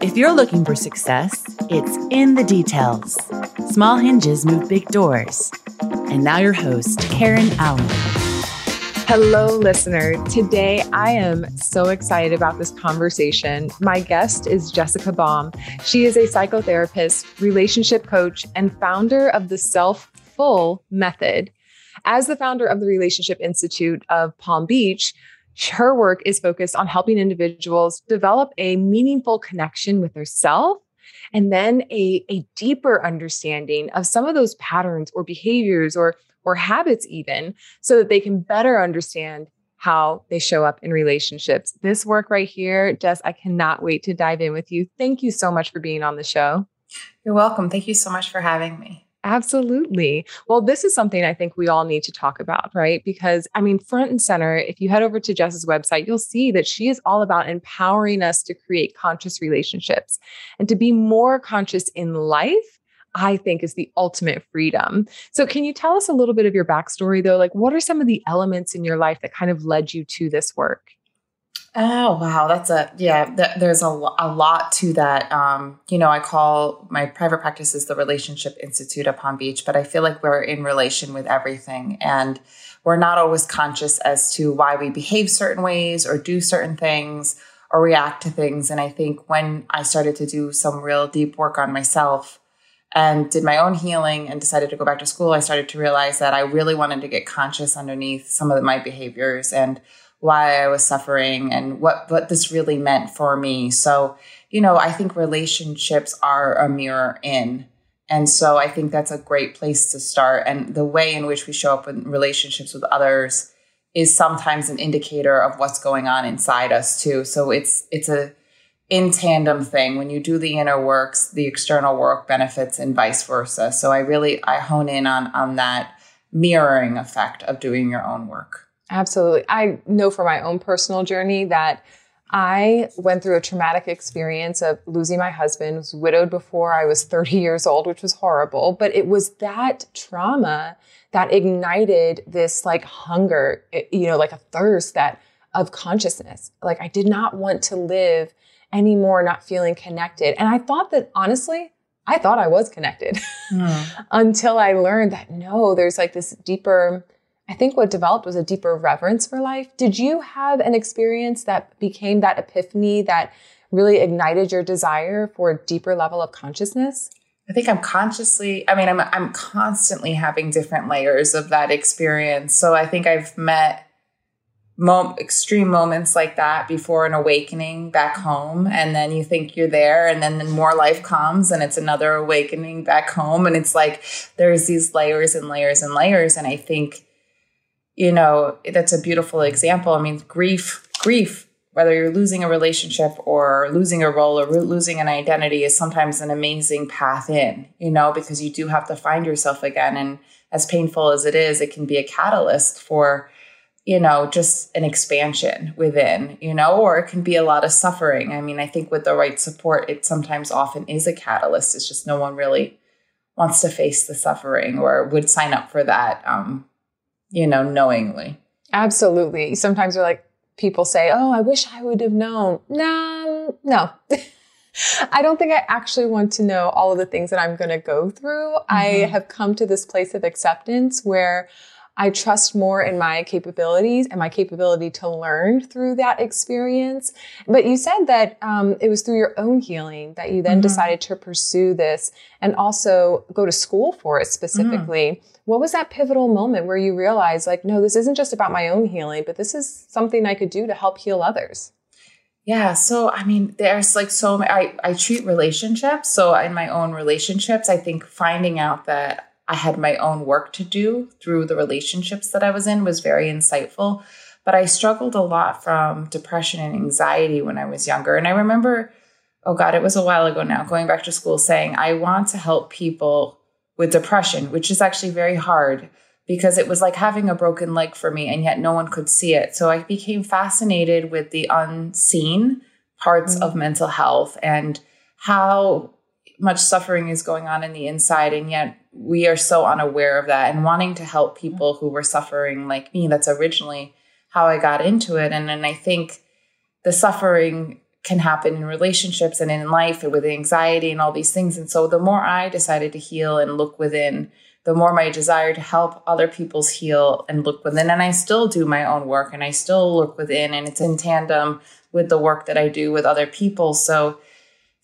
If you're looking for success, it's in the details. Small hinges move big doors. And now, your host, Karen Allen. Hello, listener. Today, I am so excited about this conversation. My guest is Jessica Baum. She is a psychotherapist, relationship coach, and founder of the Self Full Method. As the founder of the Relationship Institute of Palm Beach, her work is focused on helping individuals develop a meaningful connection with their self and then a, a deeper understanding of some of those patterns or behaviors or or habits even so that they can better understand how they show up in relationships. This work right here, Jess, I cannot wait to dive in with you. Thank you so much for being on the show. You're welcome. Thank you so much for having me. Absolutely. Well, this is something I think we all need to talk about, right? Because, I mean, front and center, if you head over to Jess's website, you'll see that she is all about empowering us to create conscious relationships and to be more conscious in life. I think is the ultimate freedom. So, can you tell us a little bit of your backstory, though? Like, what are some of the elements in your life that kind of led you to this work? Oh wow, that's a yeah. Th- there's a, a lot to that. Um, you know, I call my private practice is the Relationship Institute of Palm Beach, but I feel like we're in relation with everything, and we're not always conscious as to why we behave certain ways or do certain things or react to things. And I think when I started to do some real deep work on myself and did my own healing and decided to go back to school, I started to realize that I really wanted to get conscious underneath some of my behaviors and why I was suffering and what what this really meant for me. So, you know, I think relationships are a mirror in. And so I think that's a great place to start. And the way in which we show up in relationships with others is sometimes an indicator of what's going on inside us too. So it's it's a in tandem thing. When you do the inner works, the external work benefits and vice versa. So I really I hone in on on that mirroring effect of doing your own work. Absolutely. I know from my own personal journey that I went through a traumatic experience of losing my husband, was widowed before I was 30 years old, which was horrible. But it was that trauma that ignited this like hunger, eh, you know, like a thirst that of consciousness. Like I did not want to live anymore, not feeling connected. And I thought that honestly, I thought I was connected mm. until I learned that no, there's like this deeper I think what developed was a deeper reverence for life. Did you have an experience that became that epiphany that really ignited your desire for a deeper level of consciousness? I think I'm consciously, I mean, I'm, I'm constantly having different layers of that experience. So I think I've met extreme moments like that before an awakening back home. And then you think you're there, and then more life comes, and it's another awakening back home. And it's like there's these layers and layers and layers. And I think you know, that's a beautiful example. I mean, grief, grief, whether you're losing a relationship or losing a role or losing an identity is sometimes an amazing path in, you know, because you do have to find yourself again. And as painful as it is, it can be a catalyst for, you know, just an expansion within, you know, or it can be a lot of suffering. I mean, I think with the right support, it sometimes often is a catalyst. It's just no one really wants to face the suffering or would sign up for that. Um, you know, knowingly. Absolutely. Sometimes you're like, people say, Oh, I wish I would have known. No, no. I don't think I actually want to know all of the things that I'm going to go through. Mm-hmm. I have come to this place of acceptance where I trust more in my capabilities and my capability to learn through that experience. But you said that um, it was through your own healing that you then mm-hmm. decided to pursue this and also go to school for it specifically. Mm-hmm. What was that pivotal moment where you realized, like, no, this isn't just about my own healing, but this is something I could do to help heal others? Yeah. So, I mean, there's like so many, I, I treat relationships. So, in my own relationships, I think finding out that I had my own work to do through the relationships that I was in was very insightful. But I struggled a lot from depression and anxiety when I was younger. And I remember, oh God, it was a while ago now, going back to school saying, I want to help people with depression, which is actually very hard because it was like having a broken leg for me and yet no one could see it. So I became fascinated with the unseen parts mm-hmm. of mental health and how much suffering is going on in the inside and yet we are so unaware of that and wanting to help mm-hmm. people who were suffering like me that's originally how i got into it and and i think the suffering can happen in relationships and in life and with anxiety and all these things. And so the more I decided to heal and look within, the more my desire to help other people's heal and look within. And I still do my own work and I still look within, and it's in tandem with the work that I do with other people. So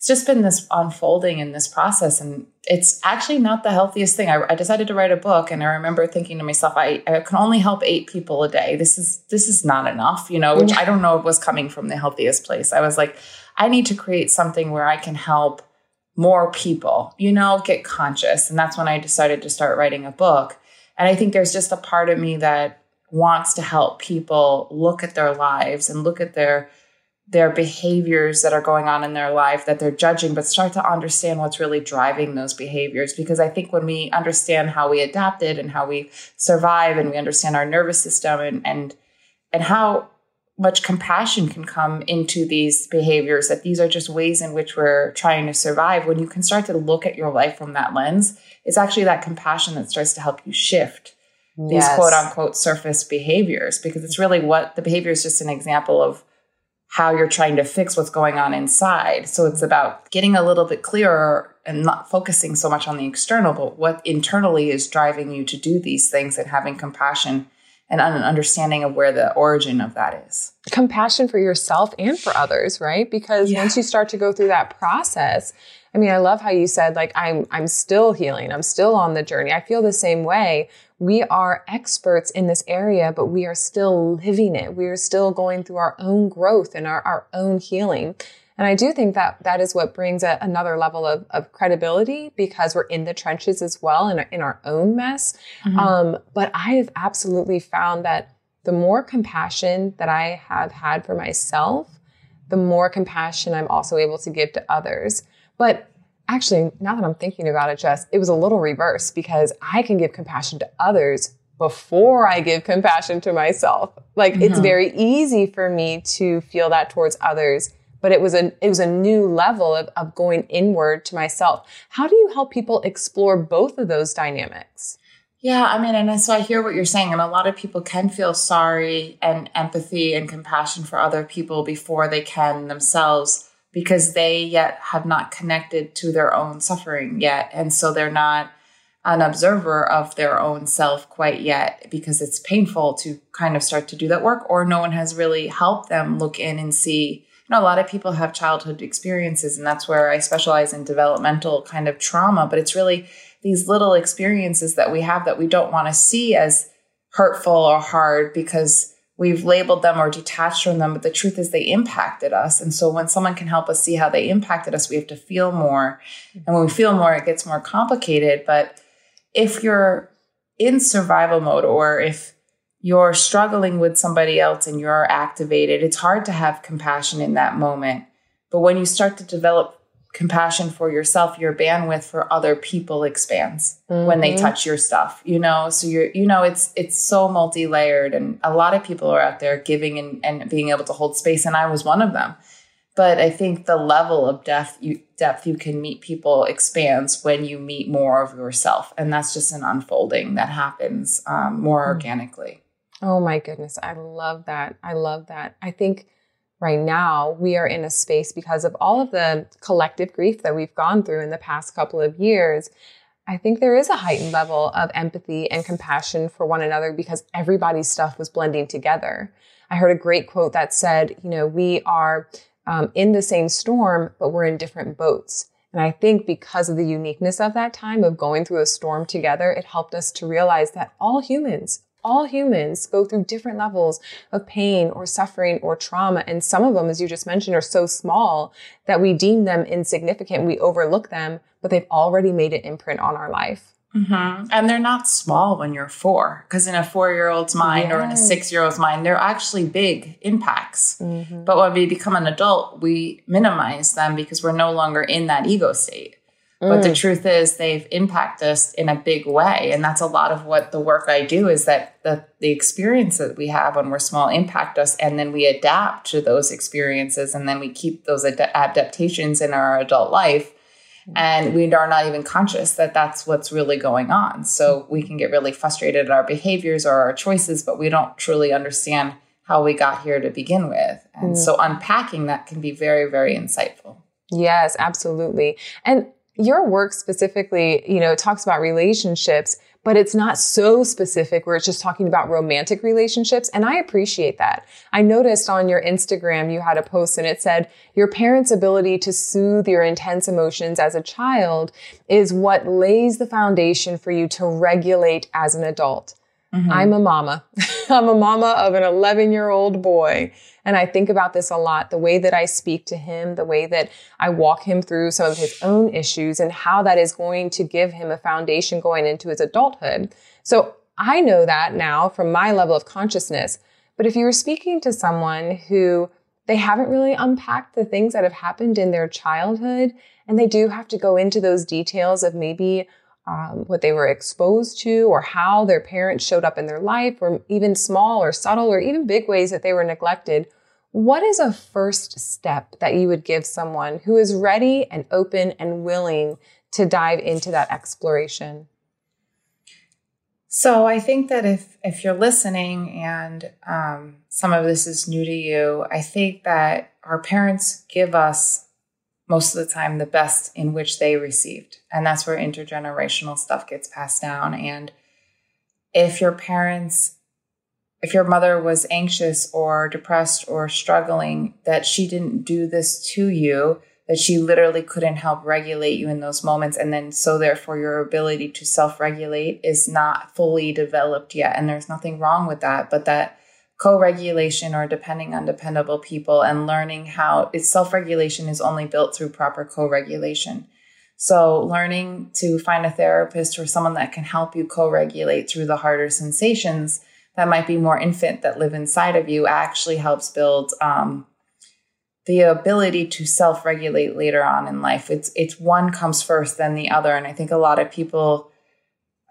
it's just been this unfolding in this process. And it's actually not the healthiest thing. I, I, decided to write a book and I remember thinking to myself, I, I can only help eight people a day. This is this is not enough, you know, which I don't know was coming from the healthiest place. I was like, I need to create something where I can help more people, you know, get conscious. And that's when I decided to start writing a book. And I think there's just a part of me that wants to help people look at their lives and look at their their behaviors that are going on in their life that they're judging, but start to understand what's really driving those behaviors. Because I think when we understand how we adapted and how we survive and we understand our nervous system and and and how much compassion can come into these behaviors that these are just ways in which we're trying to survive when you can start to look at your life from that lens it's actually that compassion that starts to help you shift yes. these quote unquote surface behaviors because it's really what the behavior is just an example of how you're trying to fix what's going on inside. So it's about getting a little bit clearer and not focusing so much on the external, but what internally is driving you to do these things and having compassion and an understanding of where the origin of that is. Compassion for yourself and for others, right? Because yeah. once you start to go through that process, I mean, I love how you said like I'm I'm still healing. I'm still on the journey. I feel the same way we are experts in this area, but we are still living it. We are still going through our own growth and our, our own healing. And I do think that that is what brings a, another level of, of credibility because we're in the trenches as well and in our own mess. Mm-hmm. Um, but I have absolutely found that the more compassion that I have had for myself, the more compassion I'm also able to give to others. But actually, now that I'm thinking about it, Jess, it was a little reverse because I can give compassion to others before I give compassion to myself. Like mm-hmm. it's very easy for me to feel that towards others, but it was a it was a new level of, of going inward to myself. How do you help people explore both of those dynamics? Yeah, I mean, and so I hear what you're saying, and a lot of people can feel sorry and empathy and compassion for other people before they can themselves because they yet have not connected to their own suffering yet. And so they're not an observer of their own self quite yet because it's painful to kind of start to do that work, or no one has really helped them look in and see. You know, a lot of people have childhood experiences, and that's where I specialize in developmental kind of trauma, but it's really these little experiences that we have that we don't want to see as hurtful or hard because we've labeled them or detached from them, but the truth is they impacted us. And so when someone can help us see how they impacted us, we have to feel more. And when we feel more, it gets more complicated. But if you're in survival mode or if you're struggling with somebody else and you're activated, it's hard to have compassion in that moment. But when you start to develop compassion for yourself, your bandwidth for other people expands mm-hmm. when they mm-hmm. touch your stuff, you know? So you're, you know, it's, it's so multi-layered and a lot of people are out there giving and, and being able to hold space. And I was one of them. But I think the level of depth you, depth you can meet people expands when you meet more of yourself. And that's just an unfolding that happens um, more mm-hmm. organically. Oh my goodness. I love that. I love that. I think right now we are in a space because of all of the collective grief that we've gone through in the past couple of years. I think there is a heightened level of empathy and compassion for one another because everybody's stuff was blending together. I heard a great quote that said, you know, we are um, in the same storm, but we're in different boats. And I think because of the uniqueness of that time of going through a storm together, it helped us to realize that all humans all humans go through different levels of pain or suffering or trauma. And some of them, as you just mentioned, are so small that we deem them insignificant. We overlook them, but they've already made an imprint on our life. Mm-hmm. And they're not small when you're four, because in a four year old's mind yes. or in a six year old's mind, they're actually big impacts. Mm-hmm. But when we become an adult, we minimize them because we're no longer in that ego state. But the mm. truth is, they've impacted us in a big way. And that's a lot of what the work I do is that the, the experience that we have when we're small impact us. And then we adapt to those experiences. And then we keep those ad- adaptations in our adult life. And we are not even conscious that that's what's really going on. So we can get really frustrated at our behaviors or our choices, but we don't truly understand how we got here to begin with. And mm. so unpacking that can be very, very insightful. Yes, absolutely. And your work specifically, you know, talks about relationships, but it's not so specific where it's just talking about romantic relationships. And I appreciate that. I noticed on your Instagram, you had a post and it said, your parents' ability to soothe your intense emotions as a child is what lays the foundation for you to regulate as an adult. Mm-hmm. I'm a mama. I'm a mama of an 11 year old boy. And I think about this a lot the way that I speak to him, the way that I walk him through some of his own issues, and how that is going to give him a foundation going into his adulthood. So I know that now from my level of consciousness. But if you were speaking to someone who they haven't really unpacked the things that have happened in their childhood, and they do have to go into those details of maybe um, what they were exposed to or how their parents showed up in their life or even small or subtle or even big ways that they were neglected. What is a first step that you would give someone who is ready and open and willing to dive into that exploration? So I think that if if you're listening and um, some of this is new to you, I think that our parents give us most of the time the best in which they received. And that's where intergenerational stuff gets passed down. And if your parents, if your mother was anxious or depressed or struggling, that she didn't do this to you, that she literally couldn't help regulate you in those moments. And then, so therefore, your ability to self regulate is not fully developed yet. And there's nothing wrong with that, but that co-regulation or depending on dependable people and learning how its self-regulation is only built through proper co-regulation. So learning to find a therapist or someone that can help you co-regulate through the harder sensations that might be more infant that live inside of you actually helps build um, the ability to self-regulate later on in life. It's it's one comes first then the other. And i think a lot of people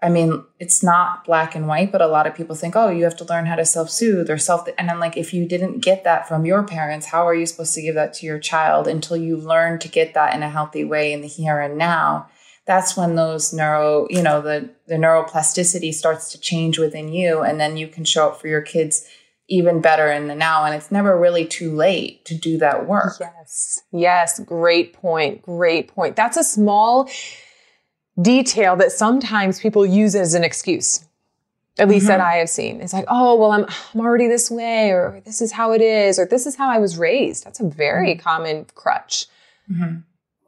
I mean, it's not black and white, but a lot of people think, oh, you have to learn how to self soothe or self. And I'm like, if you didn't get that from your parents, how are you supposed to give that to your child until you learn to get that in a healthy way in the here and now? That's when those neuro, you know, the, the neuroplasticity starts to change within you. And then you can show up for your kids even better in the now. And it's never really too late to do that work. Yes. Yes. Great point. Great point. That's a small, detail that sometimes people use as an excuse. At least mm-hmm. that I have seen. It's like, oh, well, I'm, I'm already this way, or this is how it is, or this is how I was raised. That's a very mm-hmm. common crutch. Mm-hmm.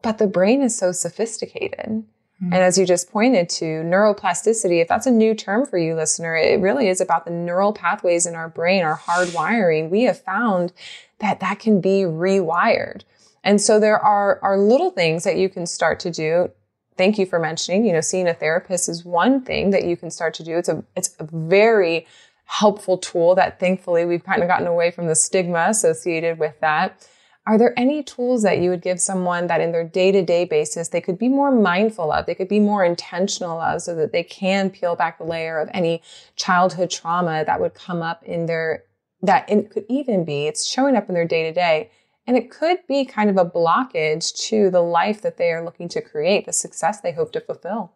But the brain is so sophisticated. Mm-hmm. And as you just pointed to, neuroplasticity, if that's a new term for you, listener, it really is about the neural pathways in our brain, our hardwiring. We have found that that can be rewired. And so there are, are little things that you can start to do thank you for mentioning, you know, seeing a therapist is one thing that you can start to do. It's a, it's a very helpful tool that thankfully we've kind of gotten away from the stigma associated with that. Are there any tools that you would give someone that in their day to day basis they could be more mindful of, they could be more intentional of so that they can peel back the layer of any childhood trauma that would come up in their, that it could even be, it's showing up in their day to day and it could be kind of a blockage to the life that they are looking to create, the success they hope to fulfill.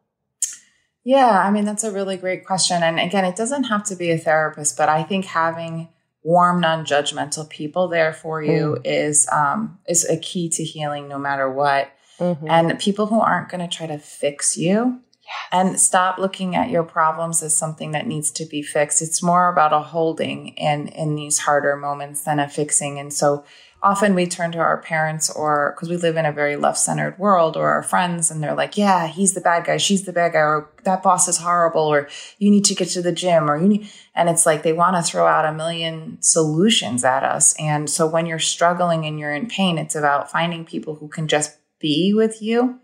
Yeah, I mean, that's a really great question. And again, it doesn't have to be a therapist, but I think having warm, non judgmental people there for you mm. is, um, is a key to healing no matter what. Mm-hmm. And people who aren't going to try to fix you. Yes. And stop looking at your problems as something that needs to be fixed. It's more about a holding in in these harder moments than a fixing. And so often we turn to our parents or because we live in a very left centered world or our friends and they're like, yeah, he's the bad guy. She's the bad guy. Or that boss is horrible. Or you need to get to the gym or you need, and it's like they want to throw out a million solutions at us. And so when you're struggling and you're in pain, it's about finding people who can just be with you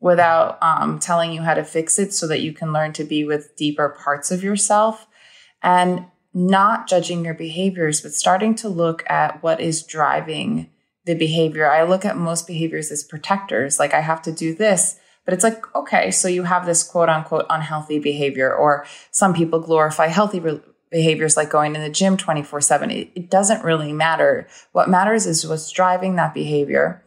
without um, telling you how to fix it so that you can learn to be with deeper parts of yourself. And not judging your behaviors, but starting to look at what is driving the behavior. I look at most behaviors as protectors. Like I have to do this, but it's like, okay, so you have this quote unquote unhealthy behavior, or some people glorify healthy re- behaviors like going to the gym 24 7. It doesn't really matter. What matters is what's driving that behavior.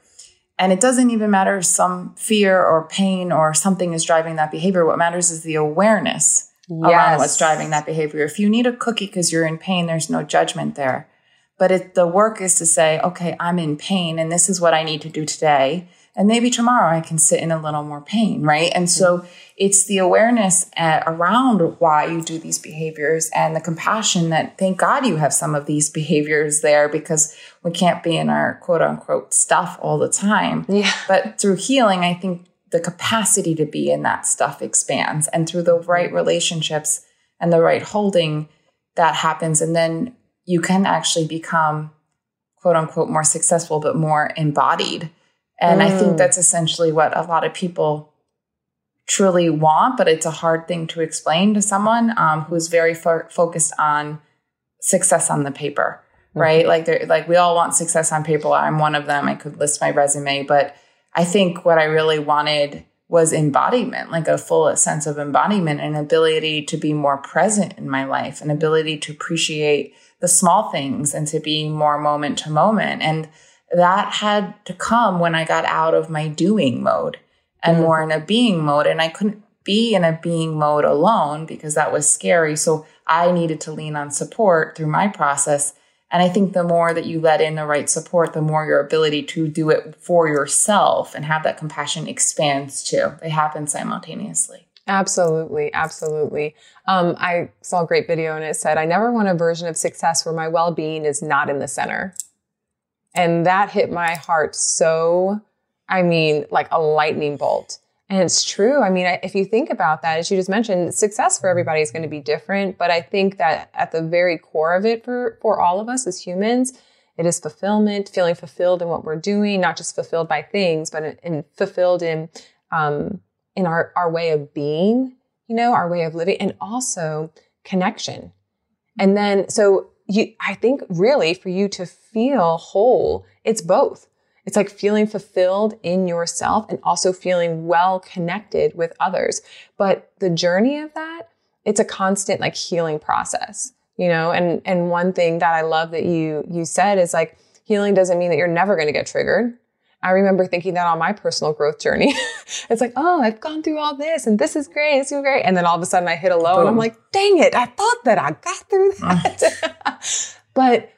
And it doesn't even matter if some fear or pain or something is driving that behavior. What matters is the awareness yes. around what's driving that behavior. If you need a cookie because you're in pain, there's no judgment there. But it, the work is to say, okay, I'm in pain and this is what I need to do today. And maybe tomorrow I can sit in a little more pain, right? And so mm-hmm. it's the awareness at, around why you do these behaviors and the compassion that thank God you have some of these behaviors there because we can't be in our quote unquote stuff all the time. Yeah. But through healing, I think the capacity to be in that stuff expands. And through the right relationships and the right holding, that happens. And then you can actually become quote unquote more successful, but more embodied. And mm. I think mm. that's essentially what a lot of people truly want, but it's a hard thing to explain to someone um, who's very fo- focused on success on the paper, mm-hmm. right? Like, like we all want success on paper. I'm one of them. I could list my resume, but I think what I really wanted was embodiment, like a full sense of embodiment and ability to be more present in my life, an ability to appreciate the small things and to be more moment to moment. And that had to come when I got out of my doing mode and mm. more in a being mode. And I couldn't be in a being mode alone because that was scary. So I needed to lean on support through my process and I think the more that you let in the right support, the more your ability to do it for yourself and have that compassion expands too. They happen simultaneously. Absolutely, absolutely. Um, I saw a great video and it said, I never want a version of success where my well being is not in the center. And that hit my heart so, I mean, like a lightning bolt and it's true. I mean, if you think about that, as you just mentioned, success for everybody is going to be different. But I think that at the very core of it for, for all of us as humans, it is fulfillment, feeling fulfilled in what we're doing, not just fulfilled by things, but in, in fulfilled in, um, in our, our way of being, you know, our way of living and also connection. And then, so you, I think really for you to feel whole, it's both it's like feeling fulfilled in yourself and also feeling well connected with others. But the journey of that, it's a constant like healing process, you know? And, and one thing that I love that you, you said is like, healing doesn't mean that you're never going to get triggered. I remember thinking that on my personal growth journey. it's like, oh, I've gone through all this and this is great. It's great. And then all of a sudden I hit a low Boom. and I'm like, dang it. I thought that I got through that. Mm. but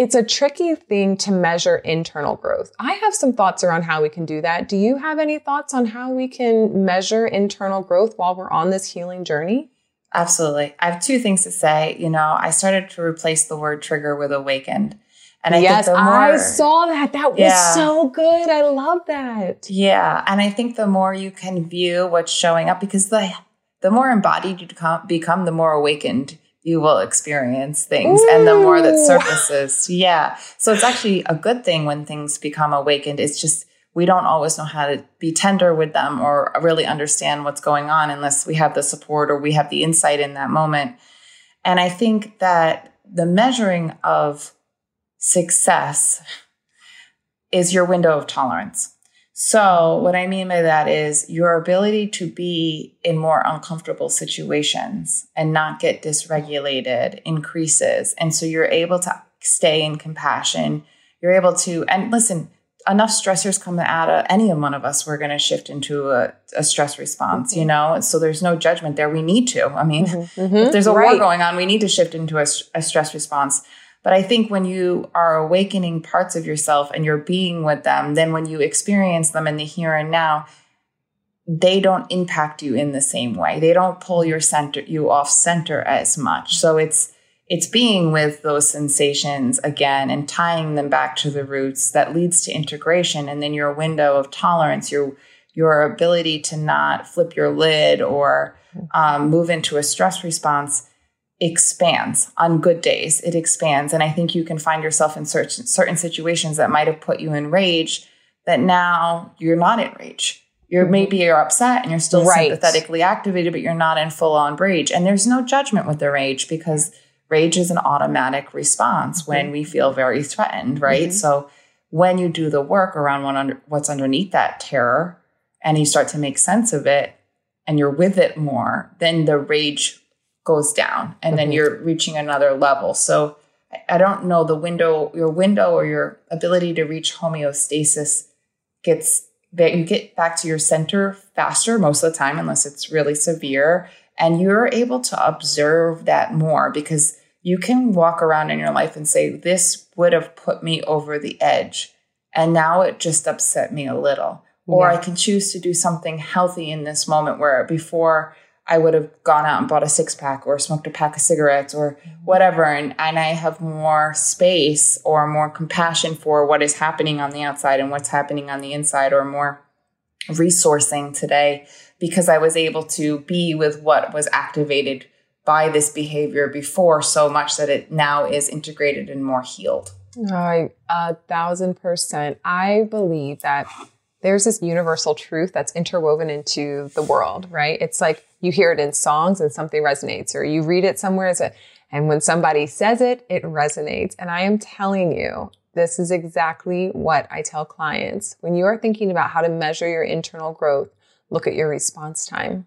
it's a tricky thing to measure internal growth. I have some thoughts around how we can do that. Do you have any thoughts on how we can measure internal growth while we're on this healing journey? Absolutely. I have two things to say. You know, I started to replace the word trigger with awakened. And I yes, more, I saw that. That was yeah. so good. I love that. Yeah. And I think the more you can view what's showing up, because the, the more embodied you become, become the more awakened you will experience things Ooh. and the more that surfaces. Yeah. So it's actually a good thing when things become awakened. It's just we don't always know how to be tender with them or really understand what's going on unless we have the support or we have the insight in that moment. And I think that the measuring of success is your window of tolerance. So, what I mean by that is your ability to be in more uncomfortable situations and not get dysregulated increases. And so you're able to stay in compassion. You're able to, and listen, enough stressors come out of any one of us, we're going to shift into a, a stress response, mm-hmm. you know? So there's no judgment there. We need to. I mean, mm-hmm. Mm-hmm. if there's a right. war going on, we need to shift into a, a stress response. But I think when you are awakening parts of yourself and you're being with them, then when you experience them in the here and now, they don't impact you in the same way. They don't pull your center you off center as much. So it's it's being with those sensations again and tying them back to the roots that leads to integration and then your window of tolerance, your your ability to not flip your lid or um, move into a stress response expands on good days. It expands. And I think you can find yourself in certain, certain situations that might have put you in rage that now you're not in rage. You're mm-hmm. maybe you're upset and you're still right. sympathetically activated, but you're not in full on rage. And there's no judgment with the rage because rage is an automatic response mm-hmm. when we feel very threatened, right? Mm-hmm. So when you do the work around under, what's underneath that terror and you start to make sense of it and you're with it more, then the rage goes down and mm-hmm. then you're reaching another level. So I don't know the window, your window or your ability to reach homeostasis gets that you get back to your center faster most of the time, unless it's really severe. And you're able to observe that more because you can walk around in your life and say, This would have put me over the edge. And now it just upset me a little. Yeah. Or I can choose to do something healthy in this moment where before I would have gone out and bought a six pack or smoked a pack of cigarettes or whatever. And, and I have more space or more compassion for what is happening on the outside and what's happening on the inside or more resourcing today because I was able to be with what was activated by this behavior before so much that it now is integrated and more healed. A thousand percent. I believe that there's this universal truth that's interwoven into the world, right? It's like you hear it in songs and something resonates, or you read it somewhere, and when somebody says it, it resonates. And I am telling you, this is exactly what I tell clients. When you are thinking about how to measure your internal growth, look at your response time.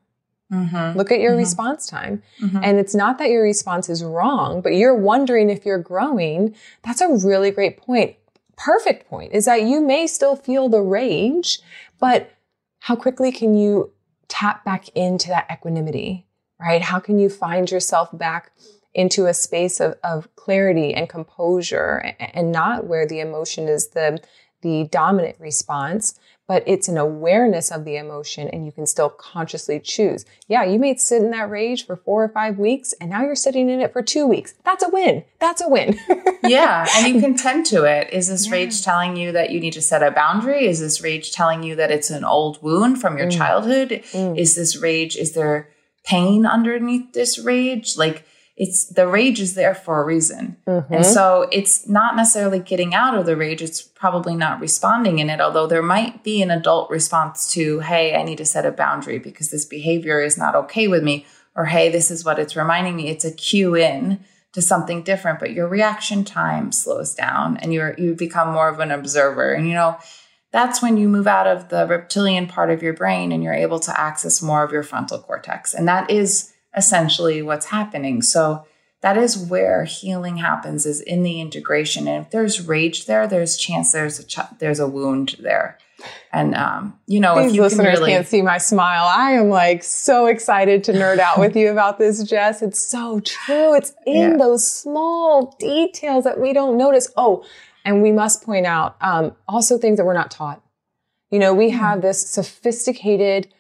Mm-hmm. Look at your mm-hmm. response time. Mm-hmm. And it's not that your response is wrong, but you're wondering if you're growing. That's a really great point. Perfect point is that you may still feel the rage, but how quickly can you tap back into that equanimity, right? How can you find yourself back into a space of, of clarity and composure and not where the emotion is the, the dominant response, but it's an awareness of the emotion and you can still consciously choose. Yeah, you may sit in that rage for four or five weeks and now you're sitting in it for two weeks. That's a win. That's a win. yeah. And you can tend to it. Is this yeah. rage telling you that you need to set a boundary? Is this rage telling you that it's an old wound from your mm. childhood? Mm. Is this rage, is there pain underneath this rage? Like, it's the rage is there for a reason. Mm-hmm. And so it's not necessarily getting out of the rage, it's probably not responding in it, although there might be an adult response to, hey, I need to set a boundary because this behavior is not okay with me, or hey, this is what it's reminding me. It's a cue in to something different, but your reaction time slows down and you're you become more of an observer. And you know, that's when you move out of the reptilian part of your brain and you're able to access more of your frontal cortex. And that is essentially what's happening. So that is where healing happens is in the integration. And if there's rage there, there's chance there's a ch- there's a wound there. And um, you know, These if you listeners can really... can't see my smile, I am like so excited to nerd out with you about this, Jess. It's so true. It's in yeah. those small details that we don't notice. Oh, and we must point out um, also things that we're not taught. You know, we mm-hmm. have this sophisticated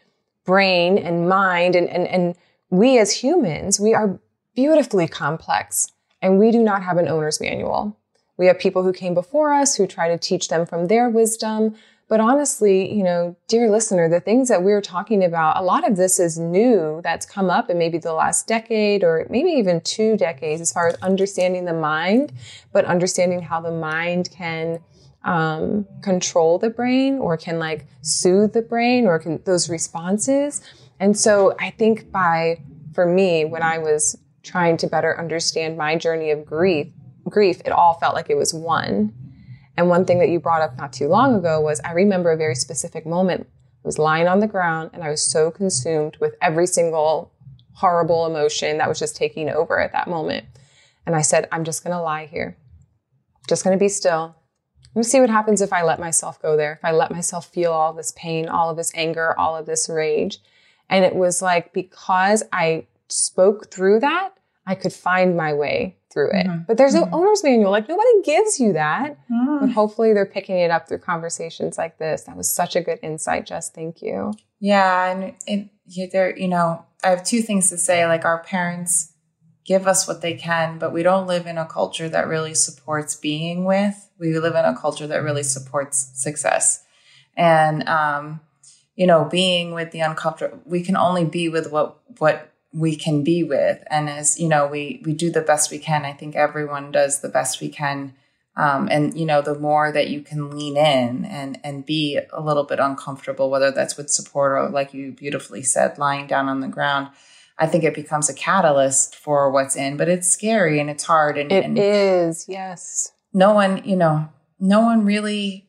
brain and mind and and and we as humans, we are beautifully complex and we do not have an owner's manual. We have people who came before us who try to teach them from their wisdom. But honestly, you know, dear listener, the things that we're talking about, a lot of this is new that's come up in maybe the last decade or maybe even two decades as far as understanding the mind, but understanding how the mind can um, control the brain or can like soothe the brain or can those responses. And so I think by, for me, when I was trying to better understand my journey of grief, grief, it all felt like it was one. And one thing that you brought up not too long ago was I remember a very specific moment. I was lying on the ground and I was so consumed with every single horrible emotion that was just taking over at that moment. And I said, I'm just going to lie here. Just going to be still. Let me see what happens if I let myself go there. If I let myself feel all this pain, all of this anger, all of this rage. And it was like, because I spoke through that, I could find my way through it. Mm-hmm. But there's no mm-hmm. owner's manual. Like nobody gives you that. Mm. But hopefully they're picking it up through conversations like this. That was such a good insight, Jess. Thank you. Yeah. And it, there, you know, I have two things to say. Like our parents give us what they can, but we don't live in a culture that really supports being with. We live in a culture that really supports success. And, um, you know, being with the uncomfortable, we can only be with what, what we can be with. And as, you know, we, we do the best we can. I think everyone does the best we can. Um, and, you know, the more that you can lean in and, and be a little bit uncomfortable, whether that's with support or like you beautifully said, lying down on the ground, I think it becomes a catalyst for what's in, but it's scary and it's hard. And it and is, yes. No one, you know, no one really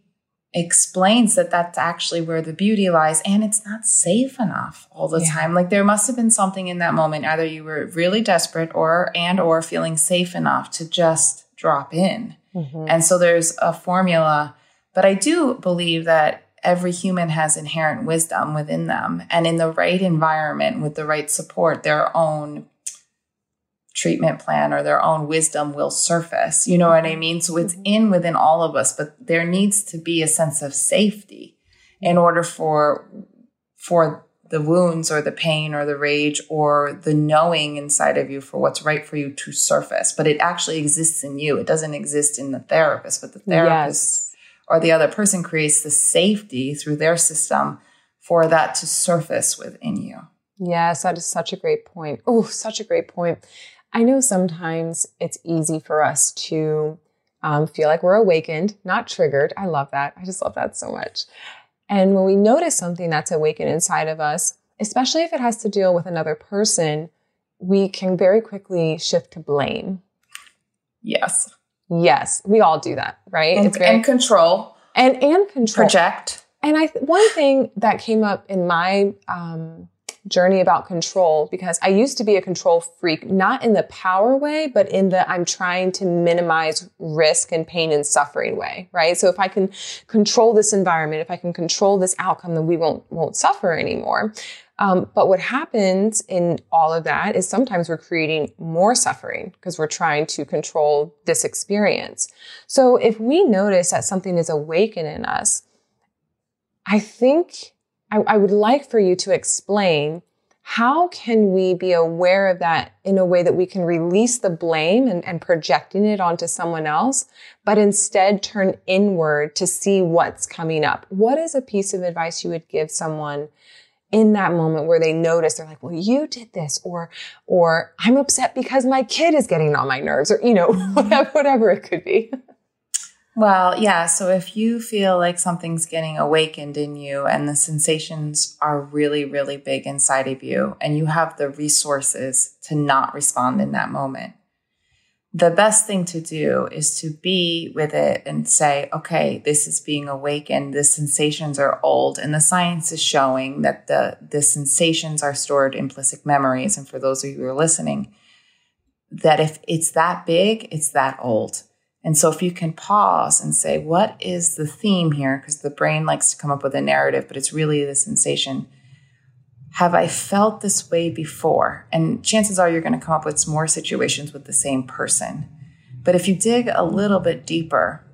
explains that that's actually where the beauty lies and it's not safe enough all the yeah. time like there must have been something in that moment either you were really desperate or and or feeling safe enough to just drop in mm-hmm. and so there's a formula but i do believe that every human has inherent wisdom within them and in the right environment with the right support their own treatment plan or their own wisdom will surface. You know what I mean? So it's mm-hmm. in within all of us, but there needs to be a sense of safety in order for for the wounds or the pain or the rage or the knowing inside of you for what's right for you to surface. But it actually exists in you. It doesn't exist in the therapist, but the therapist yes. or the other person creates the safety through their system for that to surface within you. Yes, that is such a great point. Oh, such a great point. I know sometimes it's easy for us to um, feel like we're awakened, not triggered. I love that. I just love that so much. And when we notice something that's awakened inside of us, especially if it has to deal with another person, we can very quickly shift to blame. Yes. Yes, we all do that, right? And, it's very, and control. And and control. Project. And I one thing that came up in my um, journey about control because I used to be a control freak, not in the power way, but in the I'm trying to minimize risk and pain and suffering way, right? So if I can control this environment, if I can control this outcome, then we won't, won't suffer anymore. Um, but what happens in all of that is sometimes we're creating more suffering because we're trying to control this experience. So if we notice that something is awakened in us, I think I, I would like for you to explain how can we be aware of that in a way that we can release the blame and, and, projecting it onto someone else, but instead turn inward to see what's coming up? What is a piece of advice you would give someone in that moment where they notice they're like, well, you did this, or, or I'm upset because my kid is getting on my nerves, or, you know, whatever, whatever it could be. Well, yeah. So if you feel like something's getting awakened in you and the sensations are really, really big inside of you, and you have the resources to not respond in that moment, the best thing to do is to be with it and say, okay, this is being awakened. The sensations are old. And the science is showing that the, the sensations are stored implicit memories. And for those of you who are listening, that if it's that big, it's that old. And so if you can pause and say, what is the theme here? Because the brain likes to come up with a narrative, but it's really the sensation. Have I felt this way before? And chances are you're going to come up with more situations with the same person. But if you dig a little bit deeper,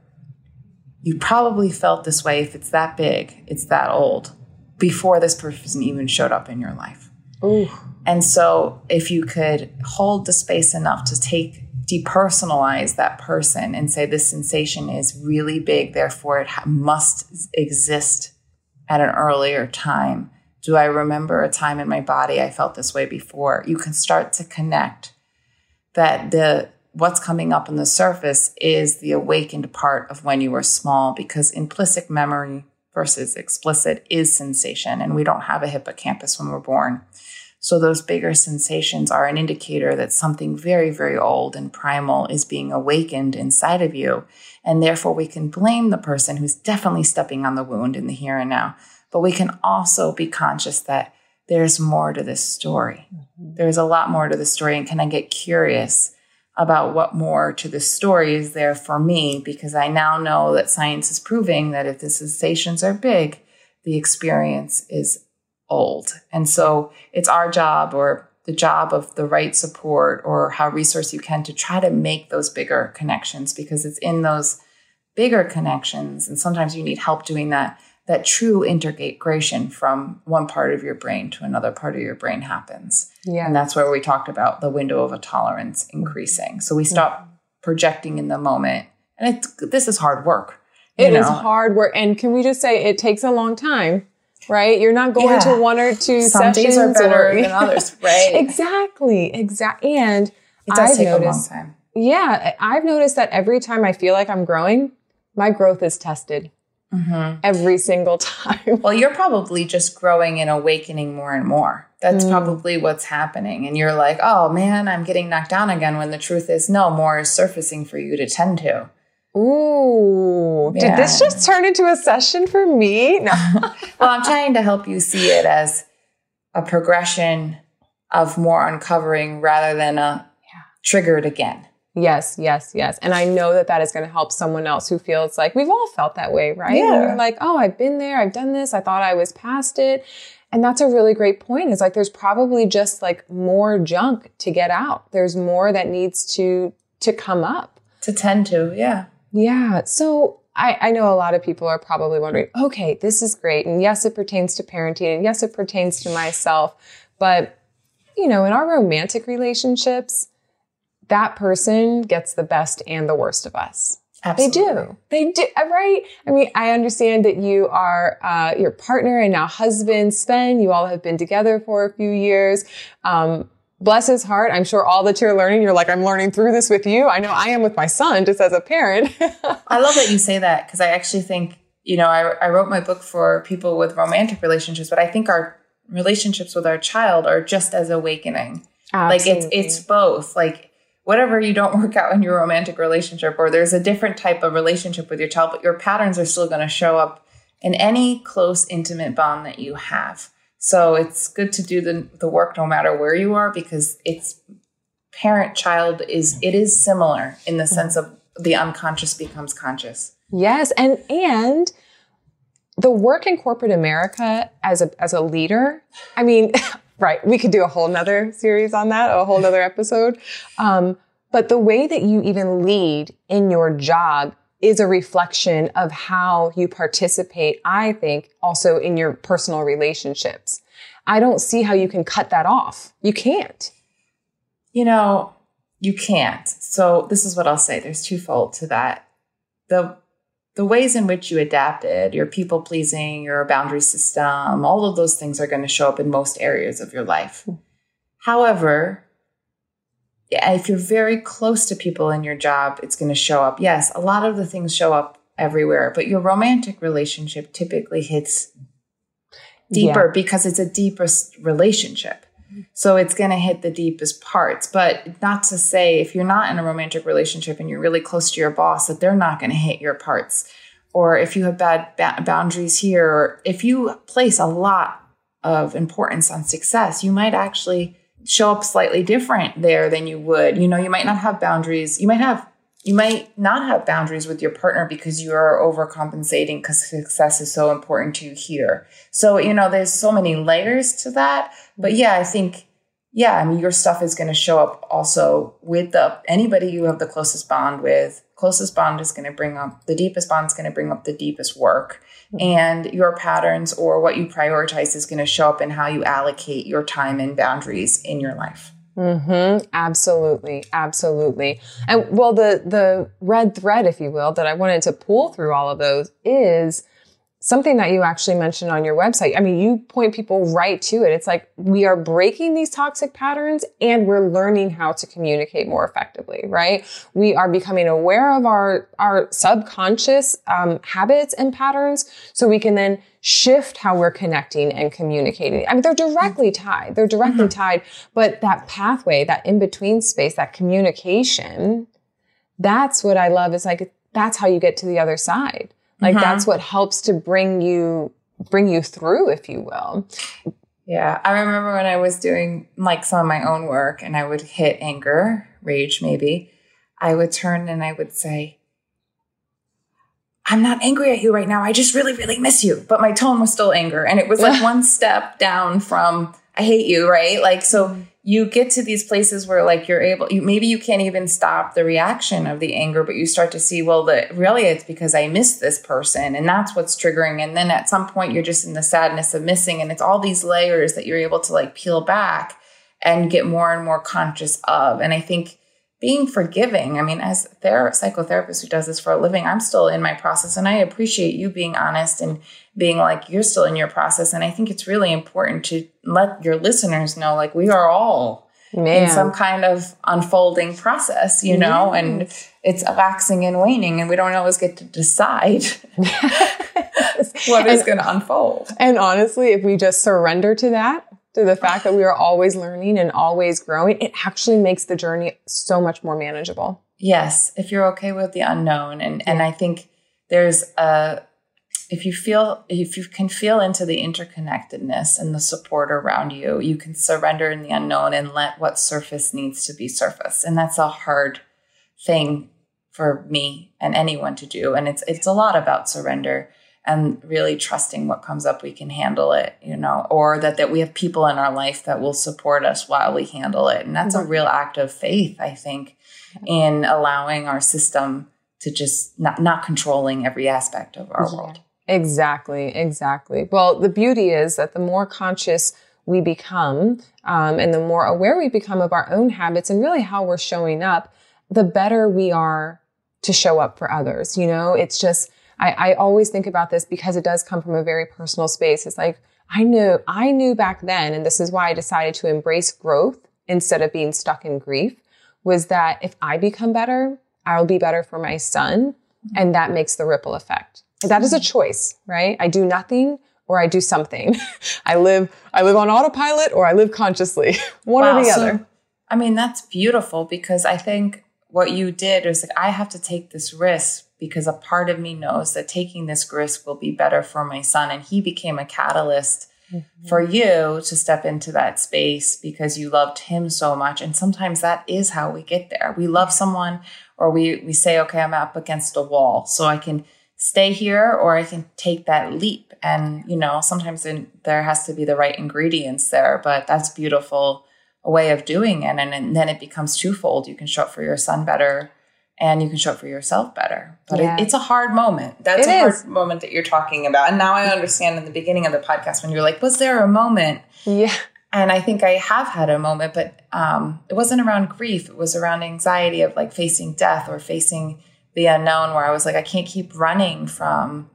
you probably felt this way if it's that big, it's that old, before this person even showed up in your life. Ooh. And so if you could hold the space enough to take depersonalize that person and say this sensation is really big, therefore it ha- must exist at an earlier time. Do I remember a time in my body I felt this way before? You can start to connect that the what's coming up on the surface is the awakened part of when you were small because implicit memory versus explicit is sensation and we don't have a hippocampus when we're born. So those bigger sensations are an indicator that something very, very old and primal is being awakened inside of you. And therefore we can blame the person who's definitely stepping on the wound in the here and now. But we can also be conscious that there's more to this story. Mm-hmm. There's a lot more to the story. And can I get curious about what more to the story is there for me? Because I now know that science is proving that if the sensations are big, the experience is old. And so it's our job or the job of the right support or how resource you can to try to make those bigger connections because it's in those bigger connections. And sometimes you need help doing that. That true integration from one part of your brain to another part of your brain happens. Yeah. And that's where we talked about the window of a tolerance increasing. So we stop mm-hmm. projecting in the moment. And it's, this is hard work. It know? is hard work. And can we just say it takes a long time? Right? You're not going yeah. to one or two Some sessions days are better or, than others, right? exactly, exactly. And it does I've take noticed, a long time. Yeah, I've noticed that every time I feel like I'm growing, my growth is tested. Mm-hmm. Every single time. well, you're probably just growing and awakening more and more. That's mm. probably what's happening. And you're like, oh man, I'm getting knocked down again. When the truth is, no, more is surfacing for you to tend to. Ooh, yeah. did this just turn into a session for me? No. well, I'm trying to help you see it as a progression of more uncovering rather than a yeah. triggered again. Yes, yes, yes. And I know that that is going to help someone else who feels like we've all felt that way, right? Yeah. You're like, oh, I've been there, I've done this, I thought I was past it. And that's a really great point. Is like there's probably just like more junk to get out. There's more that needs to to come up. To tend to, yeah. Yeah. So I, I know a lot of people are probably wondering, okay, this is great. And yes, it pertains to parenting, and yes, it pertains to myself. But, you know, in our romantic relationships, that person gets the best and the worst of us. Absolutely. They do. They do. Uh, right. I mean, I understand that you are uh, your partner and now husband, Sven. You all have been together for a few years. Um, bless his heart. I'm sure all that you're learning, you're like, I'm learning through this with you. I know I am with my son, just as a parent. I love that you say that because I actually think, you know, I, I wrote my book for people with romantic relationships, but I think our relationships with our child are just as awakening. Absolutely. Like it's it's both. Like whatever you don't work out in your romantic relationship or there's a different type of relationship with your child but your patterns are still going to show up in any close intimate bond that you have so it's good to do the, the work no matter where you are because it's parent child is it is similar in the sense of the unconscious becomes conscious yes and and the work in corporate america as a as a leader i mean Right. We could do a whole nother series on that, a whole nother episode. Um, but the way that you even lead in your job is a reflection of how you participate, I think, also in your personal relationships. I don't see how you can cut that off. You can't. You know, you can't. So this is what I'll say. There's twofold to that. The the ways in which you adapted, your people pleasing, your boundary system, all of those things are going to show up in most areas of your life. However, if you're very close to people in your job, it's going to show up. Yes, a lot of the things show up everywhere, but your romantic relationship typically hits deeper yeah. because it's a deepest relationship. So it's going to hit the deepest parts. But not to say if you're not in a romantic relationship and you're really close to your boss, that they're not going to hit your parts. Or if you have bad ba- boundaries here, or if you place a lot of importance on success, you might actually show up slightly different there than you would. You know, you might not have boundaries. You might have you might not have boundaries with your partner because you are overcompensating because success is so important to you here. So, you know, there's so many layers to that. But yeah, I think, yeah, I mean, your stuff is going to show up also with the anybody you have the closest bond with. Closest bond is going to bring up the deepest bond is going to bring up the deepest work. Mm-hmm. And your patterns or what you prioritize is going to show up in how you allocate your time and boundaries in your life. Mm-hmm. Absolutely. Absolutely. And well, the, the red thread, if you will, that I wanted to pull through all of those is something that you actually mentioned on your website. I mean, you point people right to it. It's like we are breaking these toxic patterns and we're learning how to communicate more effectively, right? We are becoming aware of our, our subconscious um, habits and patterns so we can then shift how we're connecting and communicating. I mean, they're directly tied. They're directly mm-hmm. tied, but that pathway, that in between space, that communication, that's what I love. Is like, that's how you get to the other side. Like mm-hmm. that's what helps to bring you, bring you through, if you will. Yeah. I remember when I was doing like some of my own work and I would hit anger, rage, maybe, I would turn and I would say, I'm not angry at you right now. I just really, really miss you. But my tone was still anger. And it was like one step down from, I hate you, right? Like, so mm-hmm. You get to these places where like you're able, you, maybe you can't even stop the reaction of the anger, but you start to see, well, that really it's because I miss this person and that's what's triggering. And then at some point you're just in the sadness of missing. And it's all these layers that you're able to like peel back and get more and more conscious of. And I think being forgiving. I mean, as a psychotherapist who does this for a living, I'm still in my process and I appreciate you being honest and being like, you're still in your process. And I think it's really important to let your listeners know, like, we are all Man. in some kind of unfolding process, you know, yes. and it's waxing and waning and we don't always get to decide what is going to unfold. And honestly, if we just surrender to that, to the fact that we are always learning and always growing, it actually makes the journey so much more manageable. Yes, if you're okay with the unknown. And yeah. and I think there's a if you feel if you can feel into the interconnectedness and the support around you, you can surrender in the unknown and let what surface needs to be surface. And that's a hard thing for me and anyone to do. And it's it's a lot about surrender. And really trusting what comes up we can handle it you know or that that we have people in our life that will support us while we handle it. And that's mm-hmm. a real act of faith i think in allowing our system to just not not controlling every aspect of our yeah. world. Exactly exactly. Well the beauty is that the more conscious we become um, and the more aware we become of our own habits and really how we're showing up the better we are to show up for others you know? It's just I, I always think about this because it does come from a very personal space. It's like, I knew, I knew back then, and this is why I decided to embrace growth instead of being stuck in grief, was that if I become better, I'll be better for my son. And that makes the ripple effect. That is a choice, right? I do nothing or I do something. I live, I live on autopilot or I live consciously. One wow, or the so, other. I mean, that's beautiful because I think what you did was like, I have to take this risk because a part of me knows that taking this risk will be better for my son. And he became a catalyst mm-hmm. for you to step into that space because you loved him so much. And sometimes that is how we get there. We love someone or we, we say, okay, I'm up against a wall. So I can stay here or I can take that leap. And, you know, sometimes there has to be the right ingredients there, but that's beautiful a way of doing it. And, and then it becomes twofold. You can show up for your son better and you can show up for yourself better. But yeah. it, it's a hard moment. That's it a is. hard moment that you're talking about. And now I understand in the beginning of the podcast when you're like, was there a moment? Yeah. And I think I have had a moment, but um, it wasn't around grief. It was around anxiety of like facing death or facing the unknown, where I was like, I can't keep running from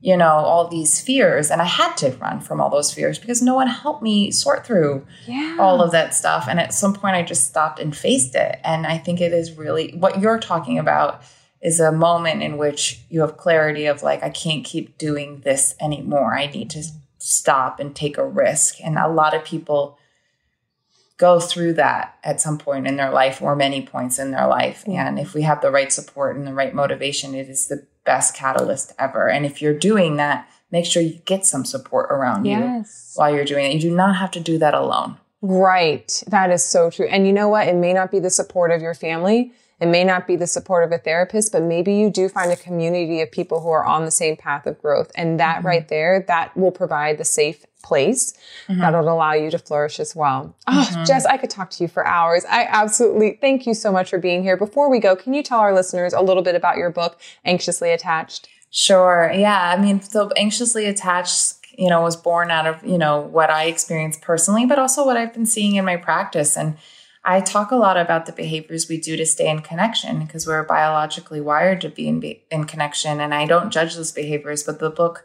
you know, all these fears. And I had to run from all those fears because no one helped me sort through yeah. all of that stuff. And at some point, I just stopped and faced it. And I think it is really what you're talking about is a moment in which you have clarity of like, I can't keep doing this anymore. I need to stop and take a risk. And a lot of people go through that at some point in their life or many points in their life. And if we have the right support and the right motivation, it is the best catalyst ever. And if you're doing that, make sure you get some support around yes. you while you're doing it. You do not have to do that alone. Right. That is so true. And you know what? It may not be the support of your family. It may not be the support of a therapist, but maybe you do find a community of people who are on the same path of growth. And that mm-hmm. right there, that will provide the safe place mm-hmm. that'll allow you to flourish as well. Oh, mm-hmm. Jess, I could talk to you for hours. I absolutely thank you so much for being here. Before we go, can you tell our listeners a little bit about your book, Anxiously Attached? Sure. Yeah. I mean, so Anxiously Attached, you know, was born out of, you know, what I experienced personally, but also what I've been seeing in my practice. And I talk a lot about the behaviors we do to stay in connection because we're biologically wired to be in, be in connection. And I don't judge those behaviors, but the book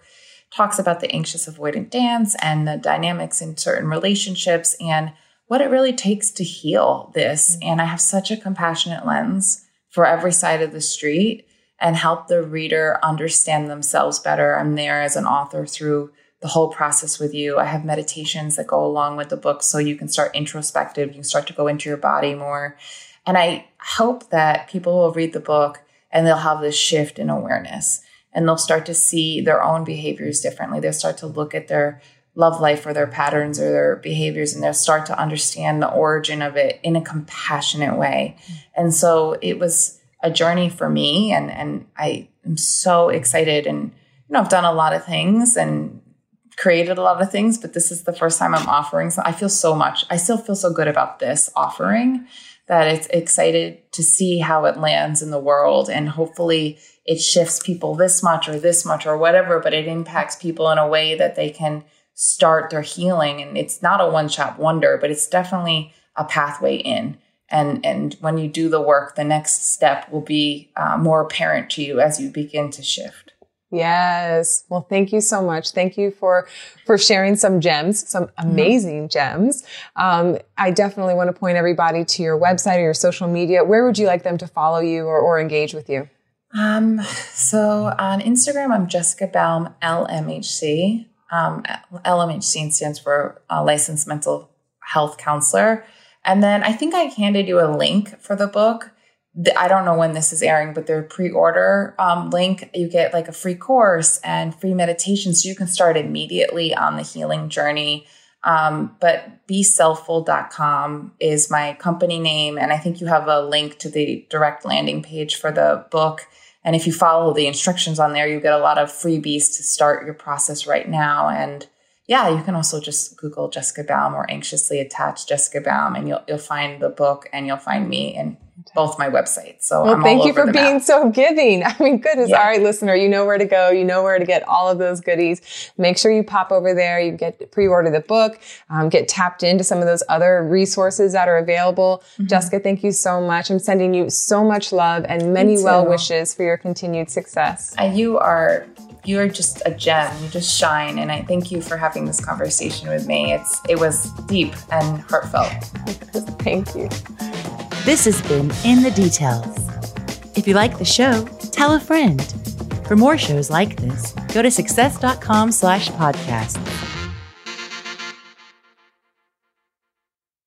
talks about the anxious avoidant dance and the dynamics in certain relationships and what it really takes to heal this. Mm-hmm. And I have such a compassionate lens for every side of the street and help the reader understand themselves better. I'm there as an author through the whole process with you. I have meditations that go along with the book so you can start introspective, you can start to go into your body more. And I hope that people will read the book and they'll have this shift in awareness and they'll start to see their own behaviors differently. They'll start to look at their love life or their patterns or their behaviors and they'll start to understand the origin of it in a compassionate way. Mm-hmm. And so it was a journey for me and and I am so excited and you know I've done a lot of things and created a lot of things, but this is the first time I'm offering. So I feel so much. I still feel so good about this offering that it's excited to see how it lands in the world and hopefully it shifts people this much or this much or whatever, but it impacts people in a way that they can start their healing. And it's not a one shot wonder, but it's definitely a pathway in. And, and when you do the work, the next step will be uh, more apparent to you as you begin to shift. Yes. Well, thank you so much. Thank you for, for sharing some gems, some mm-hmm. amazing gems. Um, I definitely want to point everybody to your website or your social media. Where would you like them to follow you or, or engage with you? Um, so on Instagram, I'm Jessica Baum, LMHC. Um, LMHC stands for uh, Licensed Mental Health Counselor. And then I think I handed you a link for the book. I don't know when this is airing, but their pre-order um, link, you get like a free course and free meditation, so you can start immediately on the healing journey. Um, but beselfful.com is my company name, and I think you have a link to the direct landing page for the book And if you follow the instructions on there, you get a lot of freebies to start your process right now. And yeah, you can also just Google Jessica Baum or anxiously attached Jessica Baum, and you'll you'll find the book and you'll find me in both my websites. So well, thank you for being map. so giving. I mean, goodness. Yeah. All right, listener, you know where to go. You know where to get all of those goodies. Make sure you pop over there. You get pre-order the book. Um, get tapped into some of those other resources that are available. Mm-hmm. Jessica, thank you so much. I'm sending you so much love and many well wishes for your continued success. Uh, you are you are just a gem. You just shine. And I thank you for having this conversation with me. It's it was deep and heartfelt. thank you. This has been In the Details. If you like the show, tell a friend. For more shows like this, go to success.com slash podcast.